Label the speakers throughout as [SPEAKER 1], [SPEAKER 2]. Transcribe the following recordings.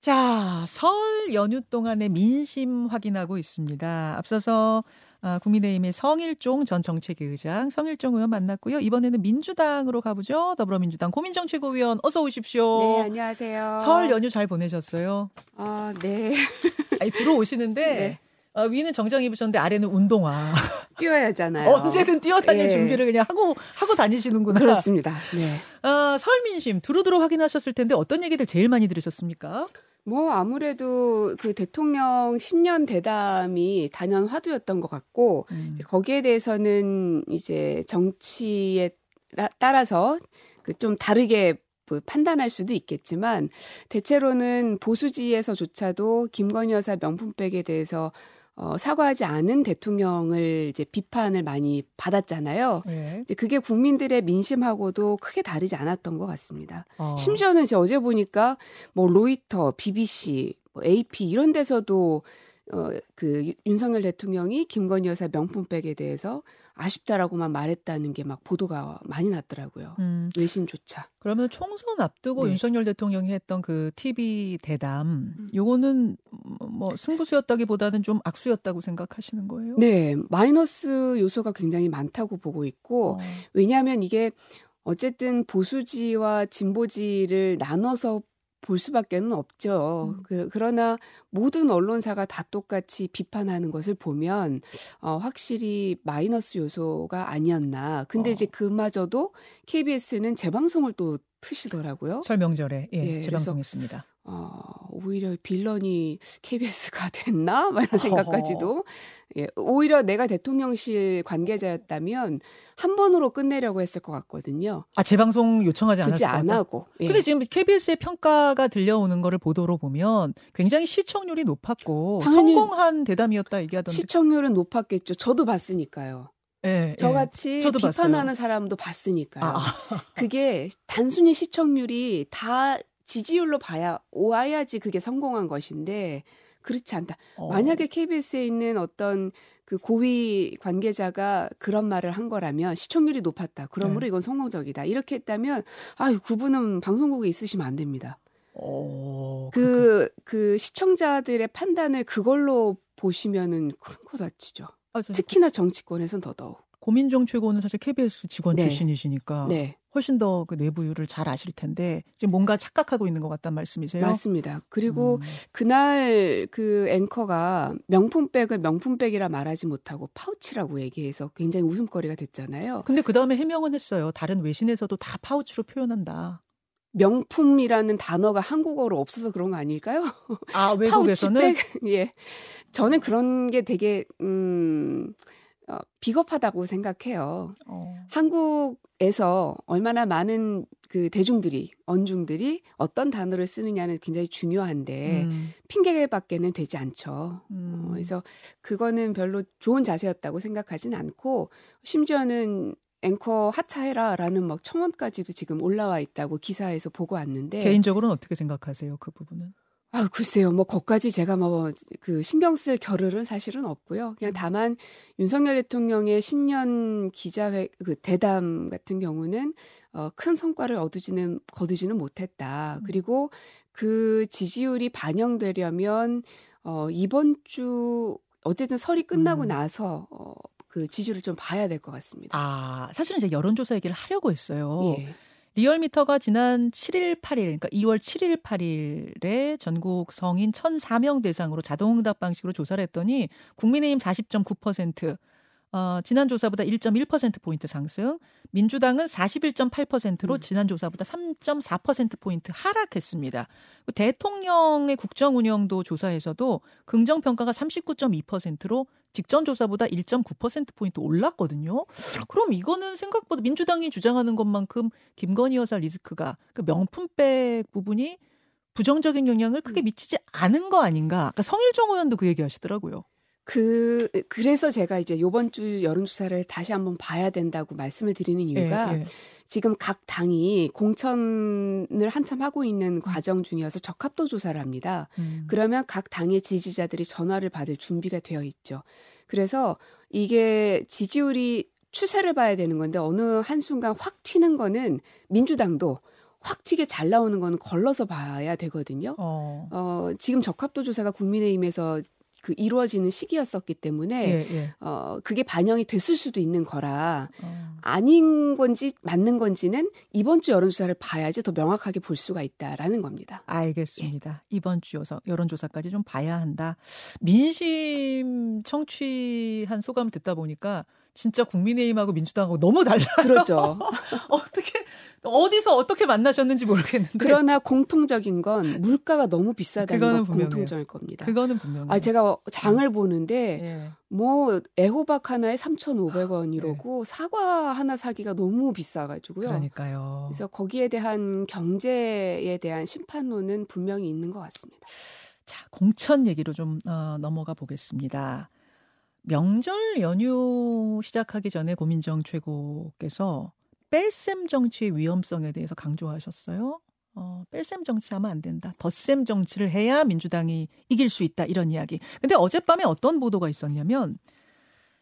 [SPEAKER 1] 자, 설 연휴 동안의 민심 확인하고 있습니다. 앞서서 아, 국민의힘의 성일종 전 정책위 의장, 성일종 의원 만났고요. 이번에는 민주당으로 가보죠. 더불어민주당 고민정 최고위원 어서 오십시오.
[SPEAKER 2] 네, 안녕하세요.
[SPEAKER 1] 설 연휴 잘 보내셨어요?
[SPEAKER 2] 아, 네.
[SPEAKER 1] 아니, 들어오시는데
[SPEAKER 2] 네.
[SPEAKER 1] 어, 위는 정장 입으셨는데 아래는 운동화.
[SPEAKER 2] 뛰어야 하잖아요.
[SPEAKER 1] 언제든 뛰어다닐
[SPEAKER 2] 네.
[SPEAKER 1] 준비를 그냥 하고 하고 다니시는구나.
[SPEAKER 2] 그렇습니다. 네.
[SPEAKER 1] 어, 설 민심 두루두루 확인하셨을 텐데 어떤 얘기들 제일 많이 들으셨습니까?
[SPEAKER 2] 뭐 아무래도 그 대통령 신년 대담이 단연 화두였던 것 같고
[SPEAKER 1] 음.
[SPEAKER 2] 이제 거기에 대해서는 이제 정치에 라- 따라서 그 좀 다르게 그 판단할 수도 있겠지만 대체로는 보수지에서조차도 김건희 여사 명품백에 대해서 어, 사과하지 않은 대통령을 이제 비판을 많이 받았잖아요.
[SPEAKER 1] 네.
[SPEAKER 2] 이제 그게 국민들의 민심하고도 크게 다르지 않았던 것 같습니다.
[SPEAKER 1] 어.
[SPEAKER 2] 심지어는 제가 어제 보니까 뭐 로이터, BBC, 뭐 AP 이런 데서도 어, 그 유- 윤석열 대통령이 김건희 여사 명품백에 대해서 아쉽다라고만 말했다는 게 막 보도가 많이 났더라고요.
[SPEAKER 1] 음,
[SPEAKER 2] 외신조차.
[SPEAKER 1] 그러면 총선 앞두고
[SPEAKER 2] 네.
[SPEAKER 1] 윤석열 대통령이 했던 그 TV 대담,
[SPEAKER 2] 음.
[SPEAKER 1] 요거는 뭐 승부수였다기보다는 좀 악수였다고 생각하시는 거예요?
[SPEAKER 2] 네, 마이너스 요소가 굉장히 많다고 보고 있고
[SPEAKER 1] 어.
[SPEAKER 2] 왜냐하면 이게 어쨌든 보수지와 진보지를 나눠서 볼 수밖에는 없죠.
[SPEAKER 1] 음.
[SPEAKER 2] 그, 그러나 모든 언론사가 다 똑같이 비판하는 것을 보면 어, 확실히 마이너스 요소가 아니었나. 근데
[SPEAKER 1] 어.
[SPEAKER 2] 이제 그마저도 KBS는 재방송을 또 트시더라고요.
[SPEAKER 1] 설 명절에 예,
[SPEAKER 2] 예,
[SPEAKER 1] 재방송했습니다.
[SPEAKER 2] 어, 오히려 빌런이 KBS가 됐나? 막 이런 생각까지도. 예, 오히려 내가 대통령실 관계자였다면 한 번으로 끝내려고 했을 것 같거든요.
[SPEAKER 1] 아 재방송 요청하지 않았을 것
[SPEAKER 2] 안. 하고. 예.
[SPEAKER 1] 근데 지금 KBS의 평가가 들려오는 거를 보도로 보면 굉장히 시청률이 높았고 성공한 대담이었다 얘기하던데.
[SPEAKER 2] 시청률은 높았겠죠. 저도 봤으니까요.
[SPEAKER 1] 예, 예.
[SPEAKER 2] 저같이
[SPEAKER 1] 저도
[SPEAKER 2] 비판하는
[SPEAKER 1] 봤어요.
[SPEAKER 2] 사람도 봤으니까요.
[SPEAKER 1] 아,
[SPEAKER 2] 그게 단순히 시청률이 다 지지율로 봐야 오아야지 그게 성공한 것인데 그렇지 않다.
[SPEAKER 1] 어.
[SPEAKER 2] 만약에 KBS에 있는 어떤 그 고위 관계자가 그런 말을 한 거라면 시청률이 높았다. 그러므로
[SPEAKER 1] 네.
[SPEAKER 2] 이건 성공적이다. 이렇게 했다면 아유 그분은 방송국에 있으시면 안 됩니다.
[SPEAKER 1] 어,
[SPEAKER 2] 그 그 시청자들의 판단을 그걸로 보시면은 큰거 다치죠.
[SPEAKER 1] 아, 저
[SPEAKER 2] 특히나 정치권에선 더더욱.
[SPEAKER 1] 고민정 최고는 사실 KBS 직원
[SPEAKER 2] 네.
[SPEAKER 1] 출신이시니까
[SPEAKER 2] 네,
[SPEAKER 1] 훨씬 더 그 내부율을 잘 아실 텐데 지금 뭔가 착각하고 있는 것 같단 말씀이세요?
[SPEAKER 2] 맞습니다. 그리고
[SPEAKER 1] 음.
[SPEAKER 2] 그날 그 앵커가 명품백을 명품백이라 말하지 못하고 파우치라고 얘기해서 굉장히 웃음거리가 됐잖아요.
[SPEAKER 1] 근데 그 다음에 해명은 했어요. 다른 외신에서도 다 파우치로 표현한다.
[SPEAKER 2] 명품이라는 단어가 한국어로 없어서 그런 거 아닐까요?
[SPEAKER 1] 아 외국에서는
[SPEAKER 2] 파우치백 예. 저는 그런 게 되게 음 어, 비겁하다고 생각해요.
[SPEAKER 1] 어,
[SPEAKER 2] 한국에서 얼마나 많은 그 대중들이 언중들이 어떤 단어를 쓰느냐는 굉장히 중요한데
[SPEAKER 1] 음,
[SPEAKER 2] 핑계밖에는 되지 않죠.
[SPEAKER 1] 음.
[SPEAKER 2] 어, 그래서 그거는 별로 좋은 자세였다고 생각하진 않고 심지어는 앵커 하차해라라는 막 청원까지도 지금 올라와 있다고 기사에서 보고 왔는데
[SPEAKER 1] 개인적으로는 어떻게 생각하세요? 그 부분은?
[SPEAKER 2] 아 글쎄요 뭐 거까지 제가 뭐 그 신경 쓸 겨를은 사실은 없고요
[SPEAKER 1] 음.
[SPEAKER 2] 그냥 다만 윤석열 대통령의 신년 기자회 그 대담 같은 경우는 어, 큰 성과를 얻으지는 거두지는 못했다
[SPEAKER 1] 음.
[SPEAKER 2] 그리고 그 지지율이 반영되려면 어, 이번 주 어쨌든 설이 끝나고
[SPEAKER 1] 음.
[SPEAKER 2] 나서 어, 그 지지율을 좀 봐야 될 것 같습니다.
[SPEAKER 1] 아 사실은 이제 여론조사 얘기를 하려고 했어요.
[SPEAKER 2] 예.
[SPEAKER 1] 리얼미터가 지난 7일, 8일, 그러니까 2월 7일, 8일에 전국 성인 1,004명 대상으로 자동 응답 방식으로 조사를 했더니 국민의힘 40.9%, 어, 지난 조사보다 1.1%포인트 상승, 민주당은 41.8%로
[SPEAKER 2] 음.
[SPEAKER 1] 지난 조사보다 3.4%포인트 하락했습니다. 그 대통령의 국정 운영도 조사에서도 긍정평가가 39.2%로 직전 조사보다 1.9%포인트 올랐거든요. 그럼 이거는 생각보다 민주당이 주장하는 것만큼 김건희 여사 리스크가 그 명품백 부분이 부정적인 영향을 크게 미치지 않은 거 아닌가. 아까 성일종 의원도 그 얘기 하시더라고요.
[SPEAKER 2] 그 그래서 제가 이제 요번 주 여론 조사를 다시 한번 봐야 된다고 말씀을 드리는 이유가
[SPEAKER 1] 예, 예.
[SPEAKER 2] 지금 각 당이 공천을 한참 하고 있는 과정 중이어서 적합도 조사를 합니다.
[SPEAKER 1] 음.
[SPEAKER 2] 그러면 각 당의 지지자들이 전화를 받을 준비가 되어 있죠. 그래서 이게 지지율이 추세를 봐야 되는 건데 어느 한순간 확 튀는 거는 민주당도 확 튀게 잘 나오는 거는 걸러서 봐야 되거든요. 어. 어, 지금 적합도 조사가 국민의힘에서 그 이루어지는 시기였었기 때문에 예, 예. 어 그게 반영이 됐을 수도 있는 거라 어. 아닌 건지 맞는 건지는 이번 주 여론조사를 봐야지 더 명확하게 볼 수가 있다라는 겁니다.
[SPEAKER 1] 알겠습니다. 예. 이번 주 여서 여론조사까지 좀 봐야 한다. 민심 청취한 소감을 듣다 보니까 진짜 국민의힘하고 민주당하고 너무 달라요.
[SPEAKER 2] 그렇죠.
[SPEAKER 1] 어떻게 어디서 어떻게 만나셨는지 모르겠는데.
[SPEAKER 2] 그러나 공통적인 건 물가가 너무 비싸다는 건 공통적일 겁니다.
[SPEAKER 1] 그거는 분명해요.
[SPEAKER 2] 아 제가 장을 음. 보는데 예. 뭐 애호박 하나에 3,500원이라고 예. 사과 하나 사기가 너무 비싸 가지고요.
[SPEAKER 1] 그러니까요.
[SPEAKER 2] 그래서 거기에 대한 경제에 대한 심판론은 분명히 있는 것 같습니다.
[SPEAKER 1] 자 공천 얘기로 좀 어, 넘어가 보겠습니다. 명절 연휴 시작하기 전에 고민정 최고께서 뺄셈 정치의 위험성에 대해서 강조하셨어요. 어, 뺄셈 정치하면 안 된다. 덧셈 정치를 해야 민주당이 이길 수 있다. 이런 이야기. 근데 어젯밤에 어떤 보도가 있었냐면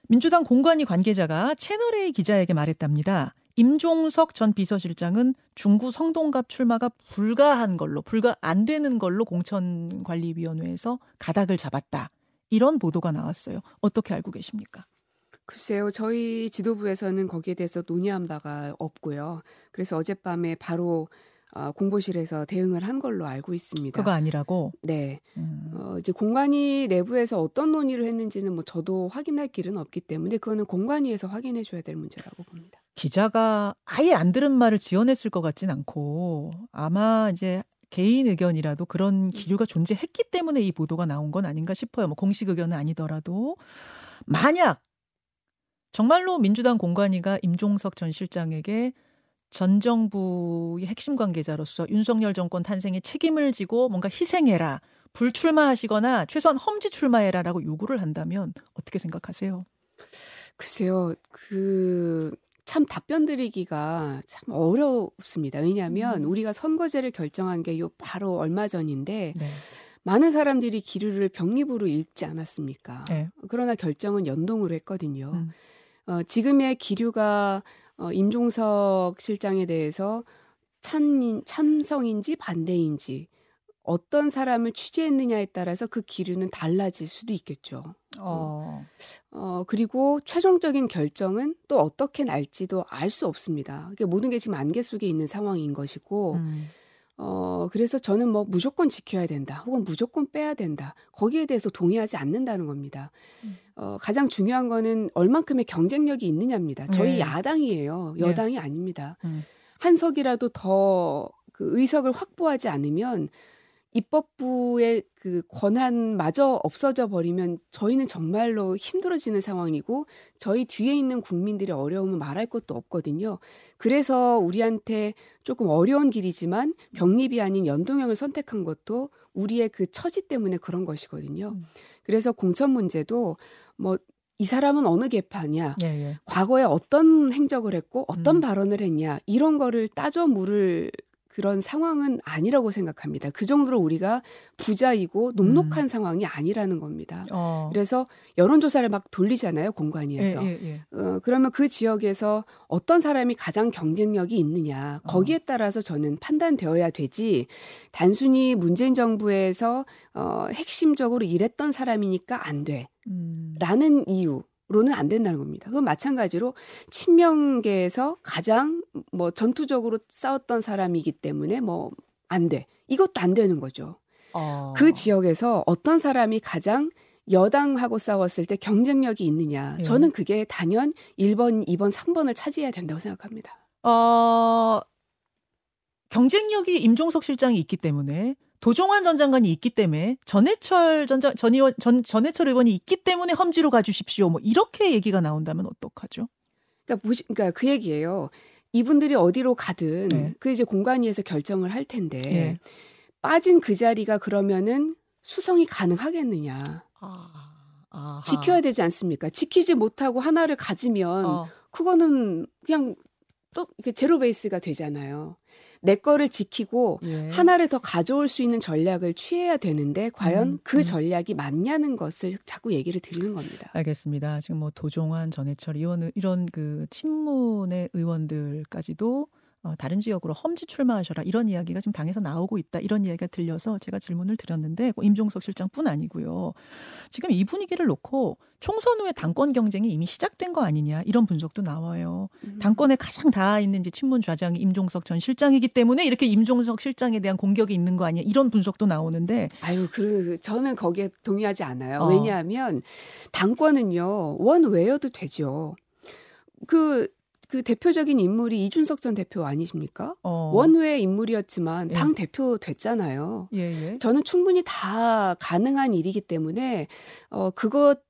[SPEAKER 1] 민주당 공관위 관계자가 채널A 기자에게 말했답니다. 임종석 전 비서실장은 중구 성동갑 출마가 불가한 걸로, 불가 안 되는 걸로 공천관리위원회에서 가닥을 잡았다. 이런 보도가 나왔어요. 어떻게 알고 계십니까?
[SPEAKER 2] 글쎄요, 저희 지도부에서는 거기에 대해서 논의한 바가 없고요. 그래서 어젯밤에 바로 어, 공보실에서 대응을 한 걸로 알고 있습니다.
[SPEAKER 1] 그거 아니라고?
[SPEAKER 2] 네. 음. 어, 이제 공관위 내부에서 어떤 논의를 했는지는 뭐 저도 확인할 길은 없기 때문에 그거는 공관위에서 확인해 줘야 될 문제라고 봅니다.
[SPEAKER 1] 기자가 아예 안 들은 말을 지어냈을 것 같진 않고 아마 이제 개인 의견이라도 그런 기류가 존재했기 때문에 이 보도가 나온 건 아닌가 싶어요. 뭐 공식 의견은 아니더라도 만약 정말로 민주당 공관위가 임종석 전 실장에게 전 정부의 핵심 관계자로서 윤석열 정권 탄생에 책임을 지고 뭔가 희생해라, 불출마하시거나 최소한 험지 출마해라라고 요구를 한다면 어떻게 생각하세요?
[SPEAKER 2] 글쎄요, 그 참 답변 드리기가 참 어렵습니다. 왜냐하면 음. 우리가 선거제를 결정한 게 요 바로 얼마 전인데 네. 많은 사람들이 기류를 병립으로 읽지 않았습니까? 네. 그러나 결정은 연동으로 했거든요. 음. 어, 지금의 기류가 어, 임종석 실장에 대해서 찬, 찬성인지 반대인지 어떤 사람을 취재했느냐에 따라서 그 기류는 달라질 수도 있겠죠. 어. 어, 그리고 최종적인 결정은 또 어떻게 날지도 알 수 없습니다. 그러니까 모든 게 지금 안개 속에 있는 상황인 것이고, 음. 어, 그래서 저는 뭐 무조건 지켜야 된다, 혹은 무조건 빼야 된다. 거기에 대해서 동의하지 않는다는 겁니다. 음. 어, 가장 중요한 거는 얼만큼의 경쟁력이 있느냐입니다. 저희 네. 야당이에요. 네. 여당이 네. 아닙니다. 음. 한 석이라도 더 그 의석을 확보하지 않으면 입법부의 그 권한마저 없어져 버리면 저희는 정말로 힘들어지는 상황이고 저희 뒤에 있는 국민들의 어려움은 말할 것도 없거든요. 그래서 우리한테 조금 어려운 길이지만 병립이 아닌 연동형을 선택한 것도 우리의 그 처지 때문에 그런 것이거든요. 음. 그래서 공천 문제도 뭐 이 사람은 어느 개파냐, 예, 예. 과거에 어떤 행적을 했고 어떤 음. 발언을 했냐 이런 거를 따져 물을 그런 상황은 아니라고 생각합니다. 그 정도로 우리가 부자이고 녹록한 음. 상황이 아니라는 겁니다. 어. 그래서 여론조사를 막 돌리잖아요, 공관위에서. 예, 예, 예. 어, 그러면 그 지역에서 어떤 사람이 가장 경쟁력이 있느냐, 거기에 어. 따라서 저는 판단되어야 되지, 단순히 문재인 정부에서 어, 핵심적으로 일했던 사람이니까 안 돼. 음. 라는 이유. 로는 안 된다는 겁니다. 그건 마찬가지로 친명계에서 가장 뭐 전투적으로 싸웠던 사람이기 때문에 뭐 안 돼. 이것도 안 되는 거죠. 어. 그 지역에서 어떤 사람이 가장 여당하고 싸웠을 때 경쟁력이 있느냐. 예. 저는 그게 단연 1번, 2번, 3번을 차지해야 된다고 생각합니다. 어,
[SPEAKER 1] 경쟁력이 임종석 실장이 있기 때문에 도종환 전 장관이 있기 때문에 전해철 전장 전 의원 전 전해철 의원이 있기 때문에 험지로 가주십시오. 뭐 이렇게 얘기가 나온다면 어떡하죠?
[SPEAKER 2] 그러니까 보시, 그러니까 그 얘기예요. 이분들이 어디로 가든 네. 그 이제 공관위에서 결정을 할 텐데 네. 빠진 그 자리가 그러면은 수성이 가능하겠느냐? 아, 지켜야 되지 않습니까? 지키지 못하고 하나를 가지면 어. 그거는 그냥 또 제로 베이스가 되잖아요. 내 거를 지키고 예. 하나를 더 가져올 수 있는 전략을 취해야 되는데 과연 음, 그 음. 전략이 맞냐는 것을 자꾸 얘기를 드리는 겁니다.
[SPEAKER 1] 알겠습니다. 지금 뭐 도종환, 전해철 의원 이런 그 친문의 의원들까지도 어, 다른 지역으로 험지 출마하셔라 이런 이야기가 지금 당에서 나오고 있다 이런 이야기가 들려서 제가 질문을 드렸는데 뭐 임종석 실장뿐 아니고요. 지금 이 분위기를 놓고 총선 후에 당권 경쟁이 이미 시작된 거 아니냐 이런 분석도 나와요. 음. 당권에 가장 닿아 있는 지 친문 좌장이 임종석 전 실장이기 때문에 이렇게 임종석 실장에 대한 공격이 있는 거 아니야 이런 분석도 나오는데
[SPEAKER 2] 아유 그 저는 거기에 동의하지 않아요. 어. 왜냐하면 당권은요 원 외여도 되죠. 그 그 대표적인 인물이 이준석 전 대표 아니십니까? 어. 원외 인물이었지만 예. 당 대표 됐잖아요. 예, 예. 저는 충분히 다 가능한 일이기 때문에 어 그것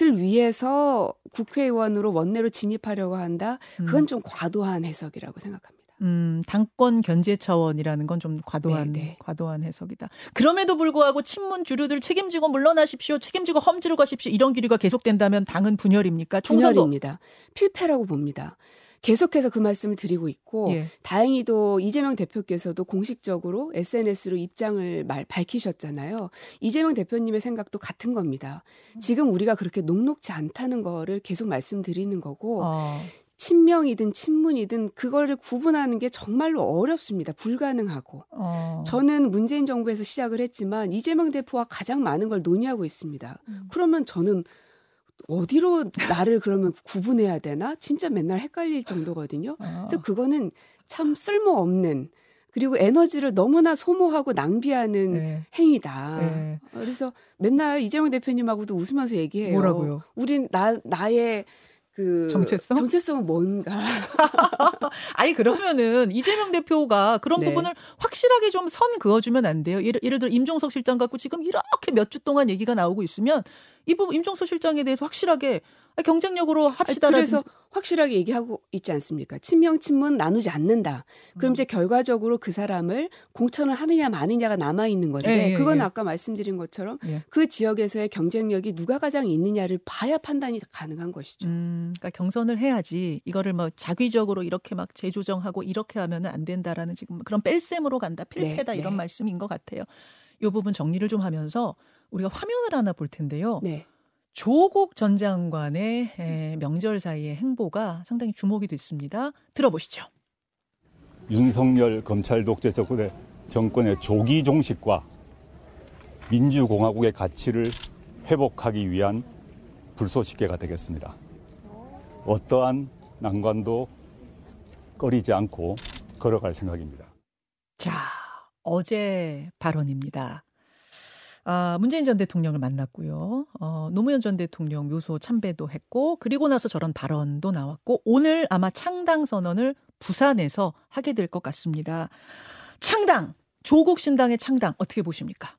[SPEAKER 2] 을 위해서 국회의원으로 원내로 진입하려고 한다. 그건 음. 좀 과도한 해석이라고 생각합니다.
[SPEAKER 1] 음, 당권 견제 차원이라는 건 좀 과도한 네네. 네. 과도한 해석이다. 그럼에도 불구하고 친문 주류들 책임지고 물러나십시오. 책임지고 험지로 가십시오. 이런 길이가 계속된다면 당은 분열입니까?
[SPEAKER 2] 총선도 분열입니다. 필패라고 봅니다. 계속해서 그 말씀을 드리고 있고 예. 다행히도 이재명 대표께서도 공식적으로 SNS로 입장을 말 밝히셨잖아요. 이재명 대표님의 생각도 같은 겁니다. 지금 우리가 그렇게 녹록지 않다는 거를 계속 말씀드리는 거고 어. 친명이든 친문이든 그거를 구분하는 게 정말로 어렵습니다. 불가능하고. 어. 저는 문재인 정부에서 시작을 했지만 이재명 대표와 가장 많은 걸 논의하고 있습니다. 음. 그러면 저는 어디로 나를 그러면 구분해야 되나? 진짜 맨날 헷갈릴 정도거든요. 어. 그래서 그거는 참 쓸모없는 그리고 에너지를 너무나 소모하고 낭비하는 네. 행위다. 네. 그래서 맨날 이재명 대표님하고도 웃으면서 얘기해요.
[SPEAKER 1] 뭐라고요?
[SPEAKER 2] 우린 나 나의 그
[SPEAKER 1] 정체성?
[SPEAKER 2] 정체성은 뭔가?
[SPEAKER 1] 아니 그러면은 이재명 대표가 그런 네. 부분을 확실하게 좀 선 그어주면 안 돼요. 예를, 예를 들어 임종석 실장 갖고 지금 이렇게 몇 주 동안 얘기가 나오고 있으면 이 부분 임종석 실장에 대해서 확실하게 경쟁력으로 합시다.
[SPEAKER 2] 그래서 확실하게 얘기하고 있지 않습니까? 친명 친문 나누지 않는다. 그럼 음. 이제 결과적으로 그 사람을 공천을 하느냐 마느냐가 남아 있는 건데 예, 예, 그건 예. 아까 말씀드린 것처럼 예. 그 지역에서의 경쟁력이 누가 가장 있느냐를 봐야 판단이 가능한 것이죠.
[SPEAKER 1] 음, 그러니까 경선을 해야지 이거를 뭐 자기적으로 이렇게 막 재조정하고 이렇게 하면은 안 된다라는 지금 그런 뺄셈으로 간다, 필패다 네, 이런 네. 말씀인 것 같아요. 이 부분 정리를 좀 하면서 우리가 화면을 하나 볼 텐데요. 네. 조국 전 장관의 명절 사이의 행보가 상당히 주목이 됐습니다. 들어보시죠.
[SPEAKER 3] 윤석열 검찰 독재 정권의, 정권의 조기 종식과 민주공화국의 가치를 회복하기 위한 불쏘시개가 되겠습니다. 어떠한 난관도 꺼리지 않고 걸어갈 생각입니다.
[SPEAKER 1] 자, 어제 발언입니다. 아, 문재인 전 대통령을 만났고요. 어, 노무현 전 대통령 묘소 참배도 했고, 그리고 나서 저런 발언도 나왔고, 오늘 아마 창당 선언을 부산에서 하게 될 것 같습니다. 창당, 조국 신당의 창당 어떻게 보십니까?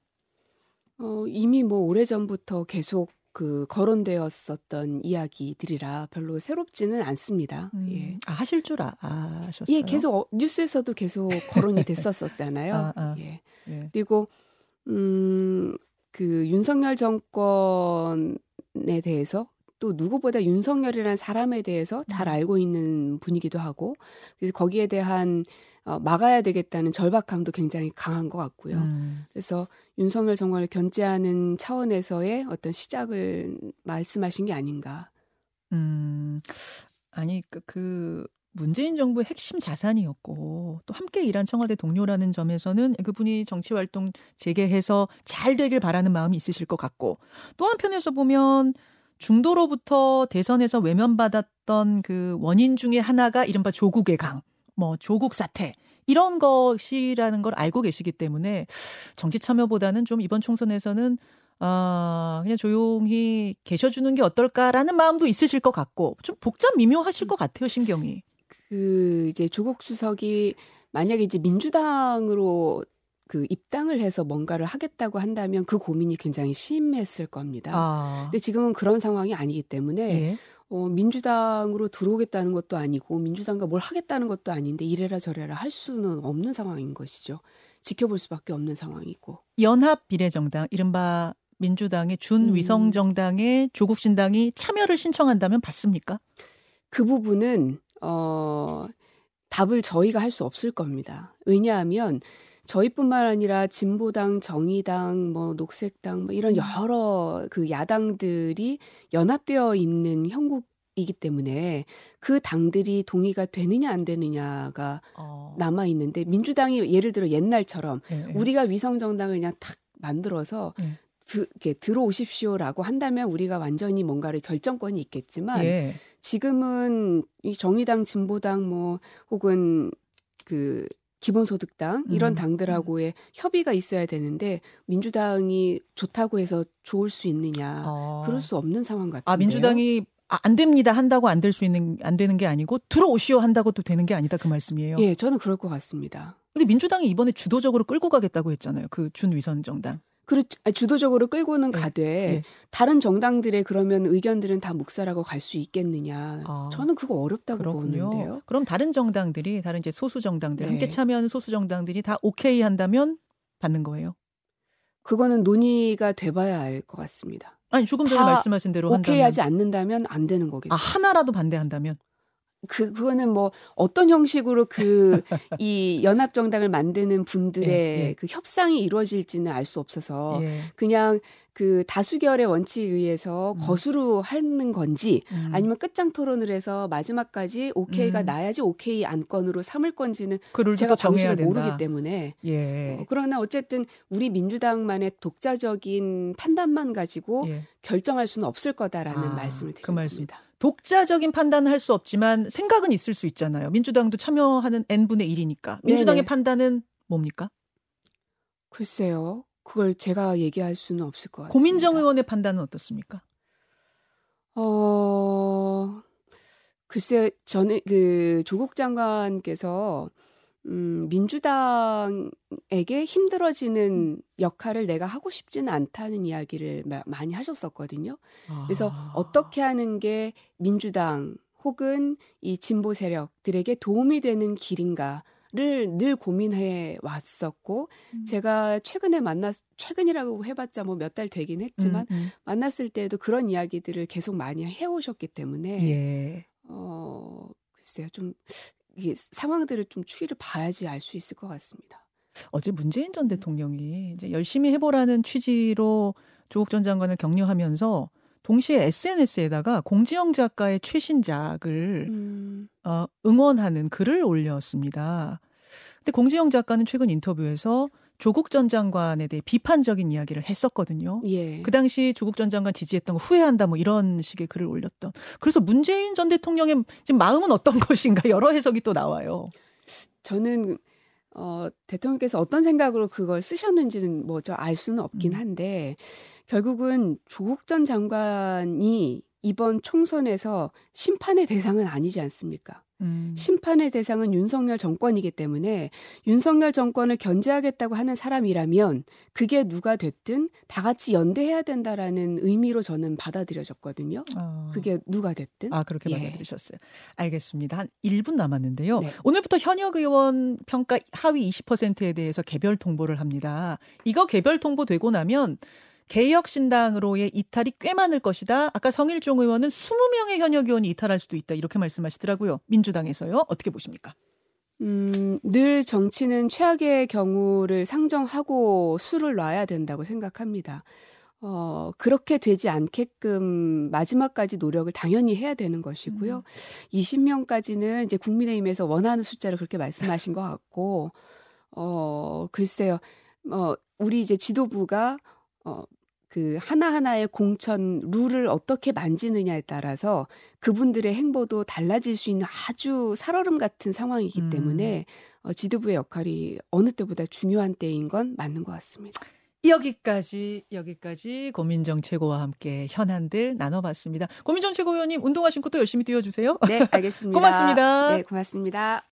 [SPEAKER 2] 어, 이미 뭐 오래전부터 계속 그 거론되었었던 이야기들이라 별로 새롭지는 않습니다. 음. 예.
[SPEAKER 1] 아, 하실 줄 아, 아셨어요?
[SPEAKER 2] 예, 계속 어, 뉴스에서도 계속 거론이 됐었었잖아요. 아, 아. 예. 예. 그리고 음, 그 윤석열 정권에 대해서 또 누구보다 윤석열이라는 사람에 대해서 잘 음. 알고 있는 분이기도 하고 그래서 거기에 대한 어, 막아야 되겠다는 절박함도 굉장히 강한 것 같고요. 음. 그래서 윤석열 정권을 견제하는 차원에서의 어떤 시작을 말씀하신 게 아닌가.
[SPEAKER 1] 음, 아니 그, 그 문재인 정부의 핵심 자산이었고 또 함께 일한 청와대 동료라는 점에서는 그분이 정치 활동 재개해서 잘 되길 바라는 마음이 있으실 것 같고 또 한편에서 보면 중도로부터 대선에서 외면받았던 그 원인 중에 하나가 이른바 조국의 강, 뭐 조국 사태 이런 것이라는 걸 알고 계시기 때문에 정치 참여보다는 좀 이번 총선에서는 아, 그냥 조용히 계셔주는 게 어떨까라는 마음도 있으실 것 같고 좀 복잡 미묘하실 것 같아요, 심경이.
[SPEAKER 2] 그 이제 조국 수석이 만약에 이제 민주당으로 그 입당을 해서 뭔가를 하겠다고 한다면 그 고민이 굉장히 심했을 겁니다. 아. 근데 지금은 그런 상황이 아니기 때문에 예. 어, 민주당으로 들어오겠다는 것도 아니고 민주당과 뭘 하겠다는 것도 아닌데 이래라 저래라 할 수는 없는 상황인 것이죠. 지켜볼 수밖에 없는 상황이고.
[SPEAKER 1] 연합 비례정당 이른바 민주당의 준위성 음. 정당의 조국 신당이 참여를 신청한다면 받습니까?
[SPEAKER 2] 그 부분은 어, 답을 저희가 할 수 없을 겁니다. 왜냐하면 저희뿐만 아니라 진보당, 정의당, 뭐 녹색당 뭐 이런 음. 여러 그 야당들이 연합되어 있는 형국 이기 때문에 그 당들이 동의가 되느냐 안 되느냐가
[SPEAKER 1] 어.
[SPEAKER 2] 남아 있는데 민주당이 예를 들어 옛날처럼
[SPEAKER 1] 예, 예.
[SPEAKER 2] 우리가 위성 정당을 그냥 탁 만들어서
[SPEAKER 1] 예.
[SPEAKER 2] 드, 이렇게 들어오십시오라고 한다면 우리가 완전히 뭔가를 결정권이 있겠지만
[SPEAKER 1] 예.
[SPEAKER 2] 지금은 이 정의당, 진보당 뭐 혹은 그 기본소득당 이런
[SPEAKER 1] 음.
[SPEAKER 2] 당들하고의 협의가 있어야 되는데 민주당이 좋다고 해서 좋을 수 있느냐
[SPEAKER 1] 어.
[SPEAKER 2] 그럴 수 없는 상황 같은데요.
[SPEAKER 1] 아 민주당이 아, 안 됩니다 한다고 안 될 수 있는 안 되는 게 아니고 들어오시오 한다고 또 되는 게 아니다 그 말씀이에요.
[SPEAKER 2] 예, 저는 그럴 것 같습니다.
[SPEAKER 1] 근데 민주당이 이번에 주도적으로 끌고 가겠다고 했잖아요. 그 준위선 정당.
[SPEAKER 2] 그렇 아, 주도적으로 끌고는
[SPEAKER 1] 예,
[SPEAKER 2] 가되
[SPEAKER 1] 예.
[SPEAKER 2] 다른 정당들의 그러면 의견들은 다 묵살하고 갈 수 있겠느냐.
[SPEAKER 1] 아,
[SPEAKER 2] 저는 그거 어렵다고
[SPEAKER 1] 그렇군요.
[SPEAKER 2] 보는데요.
[SPEAKER 1] 그럼 다른 정당들이 다른 이제 소수 정당들
[SPEAKER 2] 네.
[SPEAKER 1] 함께 참여하는 소수 정당들이 다 오케이 한다면 받는 거예요.
[SPEAKER 2] 그거는 논의가 돼봐야 알 것 같습니다.
[SPEAKER 1] 아니 조금 전에
[SPEAKER 2] 다
[SPEAKER 1] 말씀하신 대로
[SPEAKER 2] 오케이
[SPEAKER 1] 한다면
[SPEAKER 2] 하지 않는다면 안 되는 거겠죠.
[SPEAKER 1] 아 하나라도 반대한다면
[SPEAKER 2] 그 그거는 뭐 어떤 형식으로 그 이 연합 정당을 만드는 분들의
[SPEAKER 1] 예, 예.
[SPEAKER 2] 그 협상이 이루어질지는 알 수 없어서
[SPEAKER 1] 예.
[SPEAKER 2] 그냥 그 다수결의 원칙에 의해서
[SPEAKER 1] 음.
[SPEAKER 2] 거수로 하는 건지
[SPEAKER 1] 음.
[SPEAKER 2] 아니면 끝장 토론을 해서 마지막까지 오케이가
[SPEAKER 1] 음.
[SPEAKER 2] 나야지 오케이 안건으로 삼을 건지는
[SPEAKER 1] 그
[SPEAKER 2] 제가
[SPEAKER 1] 된다.
[SPEAKER 2] 모르기 때문에
[SPEAKER 1] 예.
[SPEAKER 2] 어, 그러나 어쨌든 우리 민주당만의 독자적인 판단만 가지고
[SPEAKER 1] 예.
[SPEAKER 2] 결정할 수는 없을 거다라는
[SPEAKER 1] 아,
[SPEAKER 2] 말씀을
[SPEAKER 1] 그
[SPEAKER 2] 드립니다.
[SPEAKER 1] 말씀. 독자적인 판단을 할 수 없지만 생각은 있을 수 있잖아요. 민주당도 참여하는 n분의 1이니까. 민주당의
[SPEAKER 2] 네네.
[SPEAKER 1] 판단은 뭡니까?
[SPEAKER 2] 글쎄요. 그걸 제가 얘기할 수는 없을 것 같습니다.
[SPEAKER 1] 고민정 의원의 판단은 어떻습니까?
[SPEAKER 2] 어, 글쎄, 저는 그 조국 장관께서 음, 민주당에게 힘들어지는 역할을 내가 하고 싶지는 않다는 이야기를 마- 많이 하셨었거든요. 그래서
[SPEAKER 1] 아.
[SPEAKER 2] 어떻게 하는 게 민주당 혹은 이 진보 세력들에게 도움이 되는 길인가 를 늘 고민해 왔었고,
[SPEAKER 1] 음.
[SPEAKER 2] 제가 최근에 만났, 최근이라고 해봤자 뭐 몇 달 되긴 했지만,
[SPEAKER 1] 음,
[SPEAKER 2] 만났을 때도 그런 이야기들을 계속 많이 해오셨기
[SPEAKER 1] 음.
[SPEAKER 2] 때문에
[SPEAKER 1] 예.
[SPEAKER 2] 어 글쎄요 좀 이게 상황들을 좀 추이를 봐야지 알 수 있을 것 같습니다.
[SPEAKER 1] 어제 문재인 전 대통령이 이제 열심히 해보라는 취지로 조국 전 장관을 격려하면서 동시에 SNS에다가 공지영 작가의 최신작을
[SPEAKER 2] 음,
[SPEAKER 1] 어, 응원하는 글을 올렸습니다. 근데 공지영 작가는 최근 인터뷰에서 조국 전 장관에 대해 비판적인 이야기를 했었거든요.
[SPEAKER 2] 예.
[SPEAKER 1] 그 당시 조국 전 장관 지지했던 거 후회한다 뭐 이런 식의 글을 올렸던. 그래서 문재인 전 대통령의 지금 마음은 어떤 것인가 여러 해석이 또 나와요.
[SPEAKER 2] 저는 어 대통령께서 어떤 생각으로 그걸 쓰셨는지는 뭐 저 알 수는 없긴
[SPEAKER 1] 음.
[SPEAKER 2] 한데 결국은 조국 전 장관이 이번 총선에서 심판의 대상은 아니지 않습니까?
[SPEAKER 1] 음.
[SPEAKER 2] 심판의 대상은 윤석열 정권이기 때문에 윤석열 정권을 견제하겠다고 하는 사람이라면 그게 누가 됐든 다 같이 연대해야 된다라는 의미로 저는 받아들여졌거든요.
[SPEAKER 1] 아.
[SPEAKER 2] 그게 누가 됐든.
[SPEAKER 1] 아, 그렇게
[SPEAKER 2] 예.
[SPEAKER 1] 받아들이셨어요. 알겠습니다. 한 1분 남았는데요.
[SPEAKER 2] 네.
[SPEAKER 1] 오늘부터 현역 의원 평가 하위 20%에 대해서 개별 통보를 합니다. 이거 개별 통보되고 나면 개혁신당으로의 이탈이 꽤 많을 것이다. 아까 성일종 의원은 20명의 현역 의원이 이탈할 수도 있다. 이렇게 말씀하시더라고요. 민주당에서요. 어떻게 보십니까?
[SPEAKER 2] 음, 늘 정치는 최악의 경우를 상정하고 수를 놔야 된다고 생각합니다. 어, 그렇게 되지 않게끔 마지막까지 노력을 당연히 해야 되는 것이고요.
[SPEAKER 1] 음.
[SPEAKER 2] 20명까지는 이제 국민의힘에서 원하는 숫자를 그렇게 말씀하신 것 같고, 어, 글쎄요. 어, 우리 이제 지도부가, 어, 그 하나하나의 공천 룰을 어떻게 만지느냐에 따라서 그분들의 행보도 달라질 수 있는 아주 살얼음 같은 상황이기
[SPEAKER 1] 음.
[SPEAKER 2] 때문에 어, 지도부의 역할이 어느 때보다 중요한 때인 건 맞는 것 같습니다.
[SPEAKER 1] 여기까지 여기까지 고민정 최고와 함께 현안들 나눠봤습니다. 고민정 최고위원님 운동화 신고 또 열심히 뛰어주세요.
[SPEAKER 2] 네, 알겠습니다.
[SPEAKER 1] 고맙습니다.
[SPEAKER 2] 네, 고맙습니다.